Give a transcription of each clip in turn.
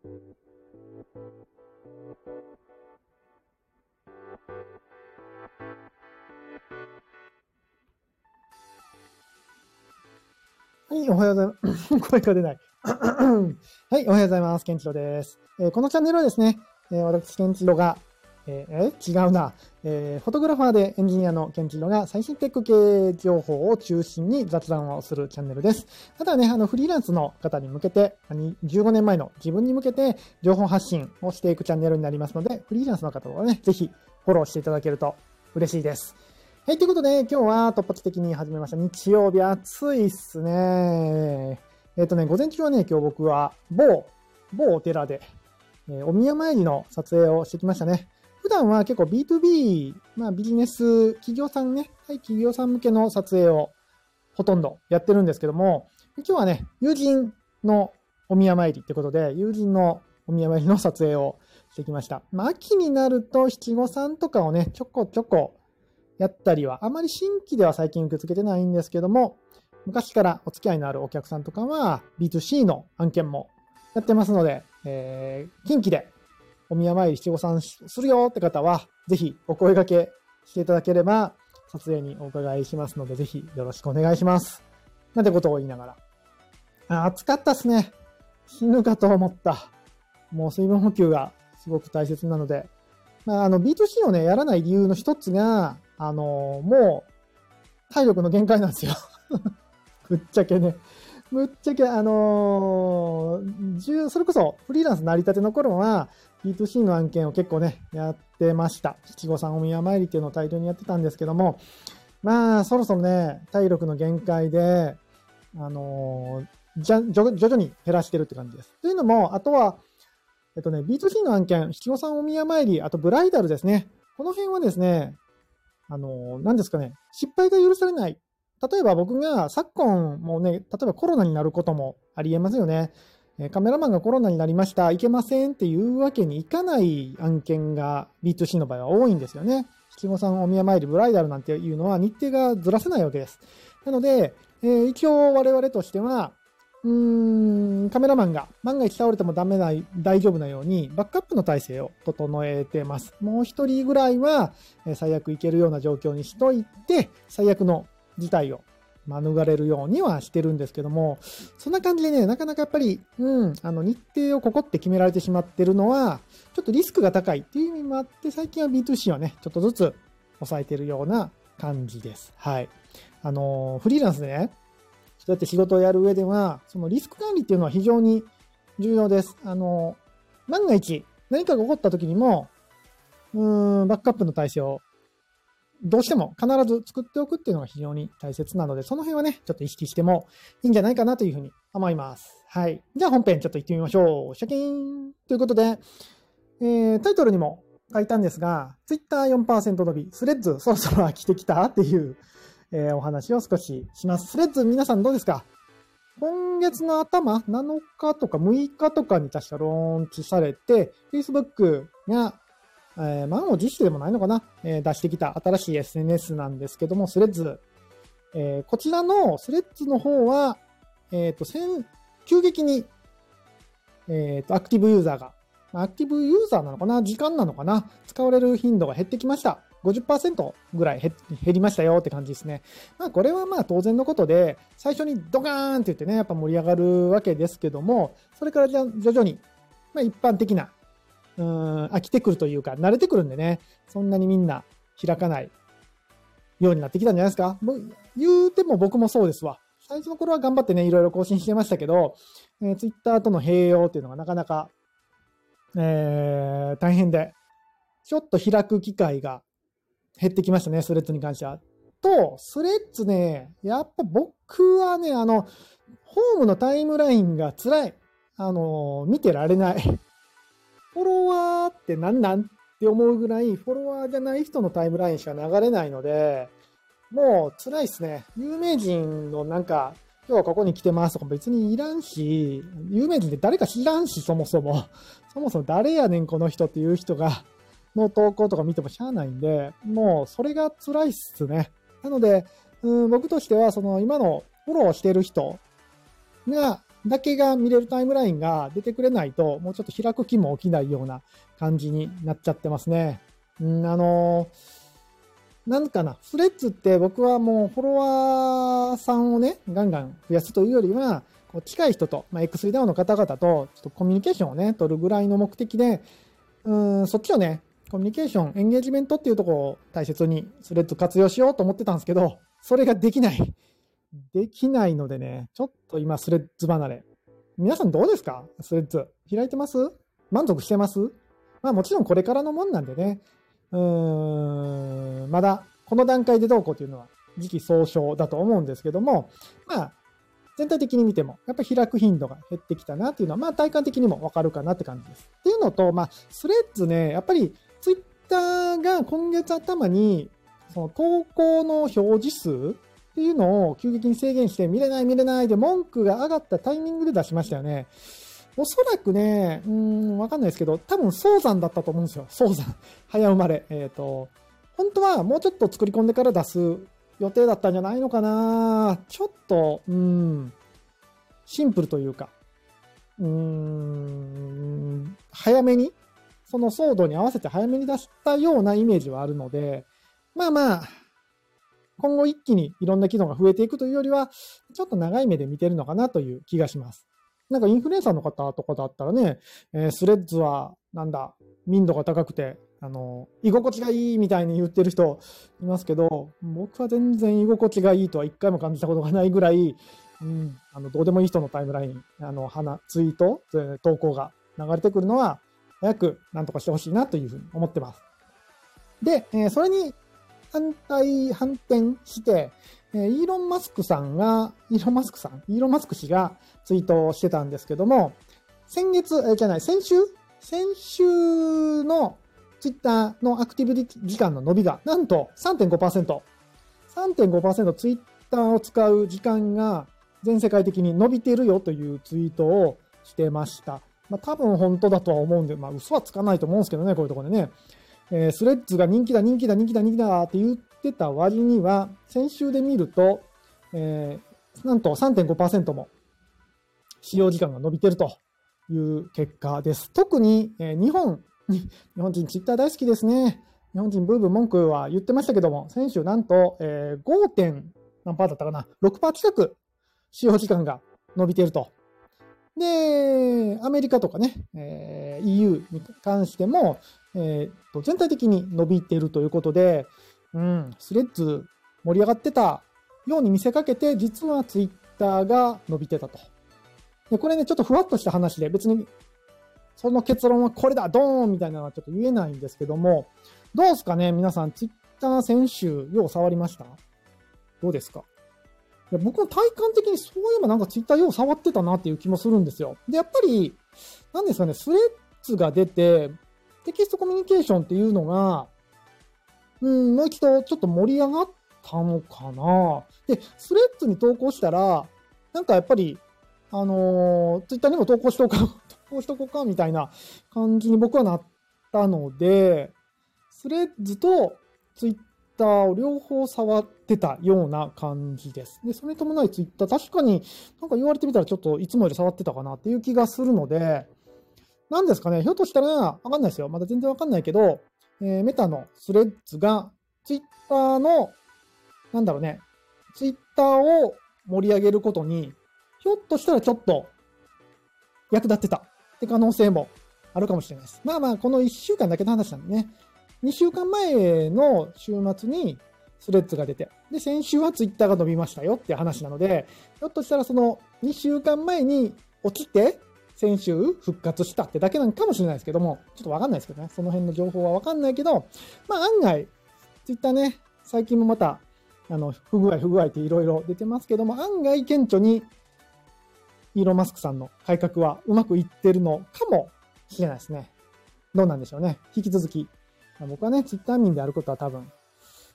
はい、おはようございます。声が出ない。はい、おはようございます。ケンチロです。えー、このチャンネルはですね、えー、私、ケンチロが、えー、違うな、えー、フォトグラファーでエンジニアのケンチロが最新テック系情報を中心に雑談をするチャンネルです。ただね、あの、フリーランスの方に向けて、15年前の自分に向けて情報発信をしていくチャンネルになりますので、フリーランスの方はね、ぜひフォローしていただけると嬉しいです。はい、ということで、今日は突発的に始めました。日曜日暑いっすね。えっ、ー、とね、午前中はね、今日僕は某、某お寺で、え、お宮参りの撮影をしてきましたね。普段は結構 B2B、まあビジネス、企業さんね、はい、企業さん向けの撮影をほとんどやってるんですけども、今日はね、友人のお宮参りってことで、友人のお宮参りの撮影をしてきました。まあ、秋になると七五三とかをね、ちょこちょこやったりは、あまり新規では最近受け付けてないんですけども、昔からお付き合いのあるお客さんとかは B2C の案件もやってますので、えー、近畿でお宮参り七五三するよって方は、ぜひお声掛けしていただければ、撮影にお伺いしますので、ぜひよろしくお願いします。なんてことを言いながら。暑かったっすね。死ぬかと思った。もう水分補給がすごく大切なので、まあ、あの B2C をね、やらない理由の一つが、あの、もう、体力の限界なんですよ ぶっちゃけね。ぶっちゃけ、あのー、それこそフリーランス成り立ての頃は、B2C の案件を結構ね、やってました。七五三お宮参りっていうのを大量にやってたんですけども、まあ、そろそろね、体力の限界で、あのー、じゃ、徐々に減らしてるって感じです。というのも、あとは、えっとね、B2C の案件、七五三お宮参り、あとブライダルですね。この辺はですね、あの、何ですかね、失敗が許されない。例えば僕が昨今もね、例えばコロナになることもありえますよね。カメラマンがコロナになりました、いけませんっていうわけにいかない案件が B2C の場合は多いんですよね。七五三お宮参りブライダルなんていうのは日程がずらせないわけです。なので、えー、一応我々としては、うーん、カメラマンが万が一倒れてもダメな、大丈夫なように、バックアップの体制を整えてます。もう一人ぐらいは、え最悪いけるような状況にしといて、最悪の事態を免れるようにはしてるんですけども、そんな感じでね、なかなかやっぱり、うん、あの日程をここって決められてしまってるのは、ちょっとリスクが高いっていう意味もあって、最近は B2C はね、ちょっとずつ抑えてるような感じです。はい。あの、フリーランスでね、そうやって仕事をやる上では、そのリスク管理っていうのは非常に重要です。あの、万が一何かが起こった時にも、うーん、バックアップの体制をどうしても必ず作っておくっていうのが非常に大切なので、その辺はね、ちょっと意識してもいいんじゃないかなというふうに思います。はい。じゃあ本編ちょっと行ってみましょう。シャキーンということで、えー、タイトルにも書いたんですが、Twitter4% 伸び、スレッズそろそろ飽きてきたっていうえー、お話を少しします。スレッズ皆さんどうですか？今月の頭、7日とか6日とかに確かローンチされて、Facebook が、えー、満を持してでもないのかな、えー、出してきた新しい SNS なんですけども、スレッズ。えー、こちらのスレッズの方は、えっ、と、急激に、えっ、と、アクティブユーザーが、アクティブユーザーなのかな？時間なのかな？使われる頻度が減ってきました。50%ぐらい減りましたよって感じですね。まあこれはまあ当然のことで、最初にドカーンって言ってね、やっぱ盛り上がるわけですけども、それからじゃ徐々に、まあ一般的な、うん、飽きてくるというか、慣れてくるんでね、そんなにみんな開かないようになってきたんじゃないですか。もう言うても僕もそうですわ。最初の頃は頑張ってね、いろいろ更新してましたけど、えー、Twitter との併用っていうのがなかなか、えー、大変で、ちょっと開く機会が減ってきましたね、スレッズに関しては。と、スレッズね、やっぱ僕はね、あの、ホームのタイムラインが辛い。あの、見てられない。フォロワーって何なんって思うぐらい、フォロワーじゃない人のタイムラインしか流れないので、もう辛いっすね。有名人のなんか、今日はここに来てますとか別にいらんし、有名人って誰か知らんし、そもそも。そもそも誰やねん、この人っていう人がの投稿とか見てもしゃあないんで、もうそれが辛いっすね。なので、うん僕としては、その今のフォローしてる人が、だけが見れるタイムラインが出てくれないと、もうちょっと開く気も起きないような感じになっちゃってますね。うん、あのー、なんかな、スレッズって僕はもうフォロワーさんをね、ガンガン増やすというよりは、こう近い人と、まあ、X3 ダウンの方々と、ちょっとコミュニケーションをね、取るぐらいの目的で、うん、そっちをね、コミュニケーション、エンゲージメントっていうところを大切にスレッズ活用しようと思ってたんですけど、それができない。できないのでね、ちょっと今スレッズ離れ。皆さんどうですか？スレッズ。開いてます？満足してます？まあもちろんこれからのもんなんでね、うーん、まだこの段階でどうこうっていうのは時期尚早だと思うんですけども、まあ全体的に見ても、やっぱり開く頻度が減ってきたなっていうのは、まあ体感的にもわかるかなって感じです。っていうのと、まあスレッズね、やっぱりツイッターが今月頭にその投稿の表示数いうのを急激に制限して見れない見れないで文句が上がったタイミングで出しましたよね。おそらくね、うん、わかんないですけど、多分早産だったと思うんですよ。早産。早生まれ。えっ、ー、と、本当はもうちょっと作り込んでから出す予定だったんじゃないのかなちょっと、うん、シンプルというか、うーん、早めにその騒動に合わせて早めに出したようなイメージはあるので、まあまあ、今後一気にいろんな機能が増えていくというよりは、ちょっと長い目で見てるのかなという気がします。なんかインフルエンサーの方とかだったらね、えー、スレッズはなんだ、民度が高くて、あの、居心地がいいみたいに言ってる人いますけど、僕は全然居心地がいいとは一回も感じたことがないぐらい、うん、あの、どうでもいい人のタイムライン、あの、花、ツイート、投稿が流れてくるのは、早く何とかしてほしいなというふうに思ってます。で、えー、それに反対、反転して、え、イーロン・マスクさんが、イーロン・マスクさん、イーロン・マスク氏がツイートをしてたんですけども、先月、え、じゃない、先週？先週のツイッターのアクティブ時間の伸びが、なんと3.5%。3.5%ツイッターを使う時間が全世界的に伸びてるよというツイートをしてました。まあ、多分本当だとは思うんで、まあ、嘘はつかないと思うんですけどね、こういうところでね。えー、スレッズが人気だ、人気だ、人気だ、人気だって言ってた割には、先週で見ると、えー、なんと3.5%も使用時間が伸びてるという結果です。特に、えー、日本、日本人ツイッター大好きですね。日本人ブーブー文句は言ってましたけども、先週なんと、えー、5. 点何パーだったかな ?6% 近く使用時間が伸びてるとで、アメリカとかね、えー、EU に関しても、えー、と全体的に伸びているということで、うん、スレッズ盛り上がってたように見せかけて、実はツイッターが伸びてたと。で、これね、ちょっとふわっとした話で、別に、その結論はこれだ、ドーンみたいなのはちょっと言えないんですけども、どうですかね、皆さん、ツイッター先週、よう触りました？どうですか？いや僕の体感的にそういえばなんかツイッターよう触ってたなっていう気もするんですよ。で、やっぱり、なんですかね、スレッズが出て、テキストコミュニケーションっていうのが、うん、もう一度ちょっと盛り上がったのかな。で、スレッズに投稿したら、なんかやっぱり、あのー、ツイッターにも投稿しとこうか、投稿しとこうか、みたいな感じに僕はなったので、スレッズとツイッターを両方触ってたような感じです。で、それに伴いツイッター、確かになんか言われてみたらちょっといつもより触ってたかなっていう気がするので、なんですかね、ひょっとしたら、わかんないですよ。まだ全然わかんないけど、えー、メタのスレッズがツイッターの、なんだろうね、ツイッターを盛り上げることに、ひょっとしたらちょっと役立ってたって可能性もあるかもしれないです。まあまあ、この1週間だけの話なんでね。2週間前の週末にスレッズが出て、で、先週はツイッターが伸びましたよって話なので、ひょっとしたらその2週間前に起きて、先週復活したってだけなのかもしれないですけども、ちょっとわかんないですけどね、その辺の情報はわかんないけど、まあ案外、ツイッターね、最近もまた、あの、不具合不具合っていろいろ出てますけども、案外顕著に、イーロン・マスクさんの改革はうまくいってるのかもしれないですね。どうなんでしょうね。引き続き、僕はね、ツイッター民であることは多分、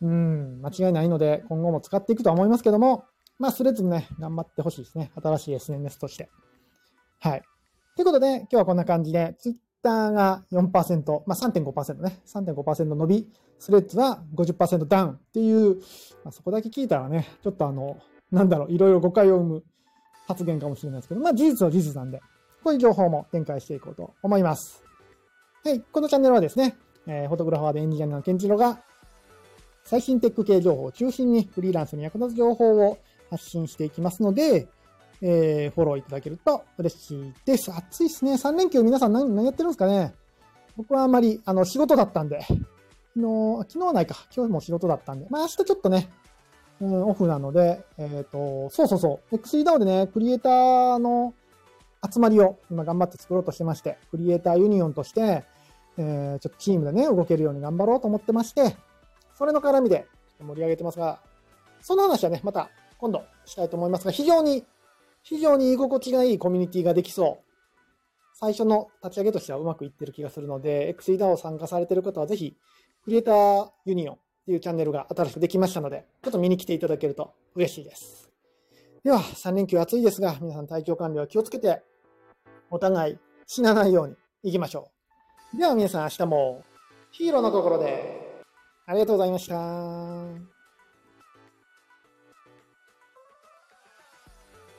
うん、間違いないので、今後も使っていくとは思いますけども、まあ、スレッズもね、頑張ってほしいですね。新しい SNS として。はい。ということで、今日はこんな感じで、ツイッターが4%、まあ3.5%ね、3.5%伸び、スレッズは50%ダウンっていう、まあ、そこだけ聞いたらね、ちょっとあの、なんだろう、いろいろ誤解を生む発言かもしれないですけど、まあ事実は事実なんで、こういう情報も展開していこうと思います。はい、このチャンネルはですね、えー、フォトグラファーでエンジニアのケンチロが最新テック系情報を中心にフリーランスに役立つ情報を発信していきますので、えー、フォローいただけると嬉しいです。暑いですね。3連休皆さん何やってるんですかね？僕はあんまり、あの、仕事だったんで、昨日、昨日はないか。今日も仕事だったんで、まあ明日ちょっとね、うん、オフなので、えっ、ー、と、そうそうそう。XEDAO でね、クリエイターの集まりを今頑張って作ろうとしてまして、クリエイターユニオンとして、えー、ちょっとチームでね、動けるように頑張ろうと思ってまして、それの絡みで盛り上げてますが、その話はね、また今度したいと思いますが、非常に、非常に居心地がいいコミュニティができそう。最初の立ち上げとしてはうまくいってる気がするので、XEDAO 参加されてる方はぜひ、クリエイターユニオンっていうチャンネルが新しくできましたので、ちょっと見に来ていただけると嬉しいです。では、3連休暑いですが、皆さん体調管理は気をつけて、お互い死なないように行きましょう。では皆さん明日もヒーローのところでありがとうございました。